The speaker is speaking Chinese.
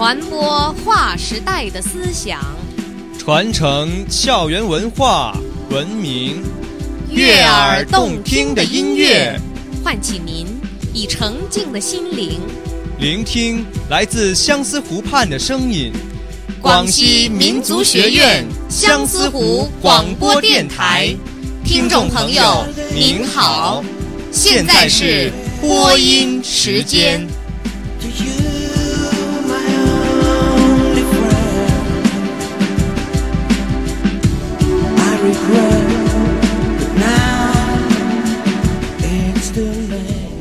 传播划时代的思想，传承校园文化文明，悦耳动听的音乐，唤起您以澄净的心灵。聆听来自相思湖畔的声音。广西民族学院相思湖广播电台，听众朋友您好，现在是播音时间。regret, but now it's too late.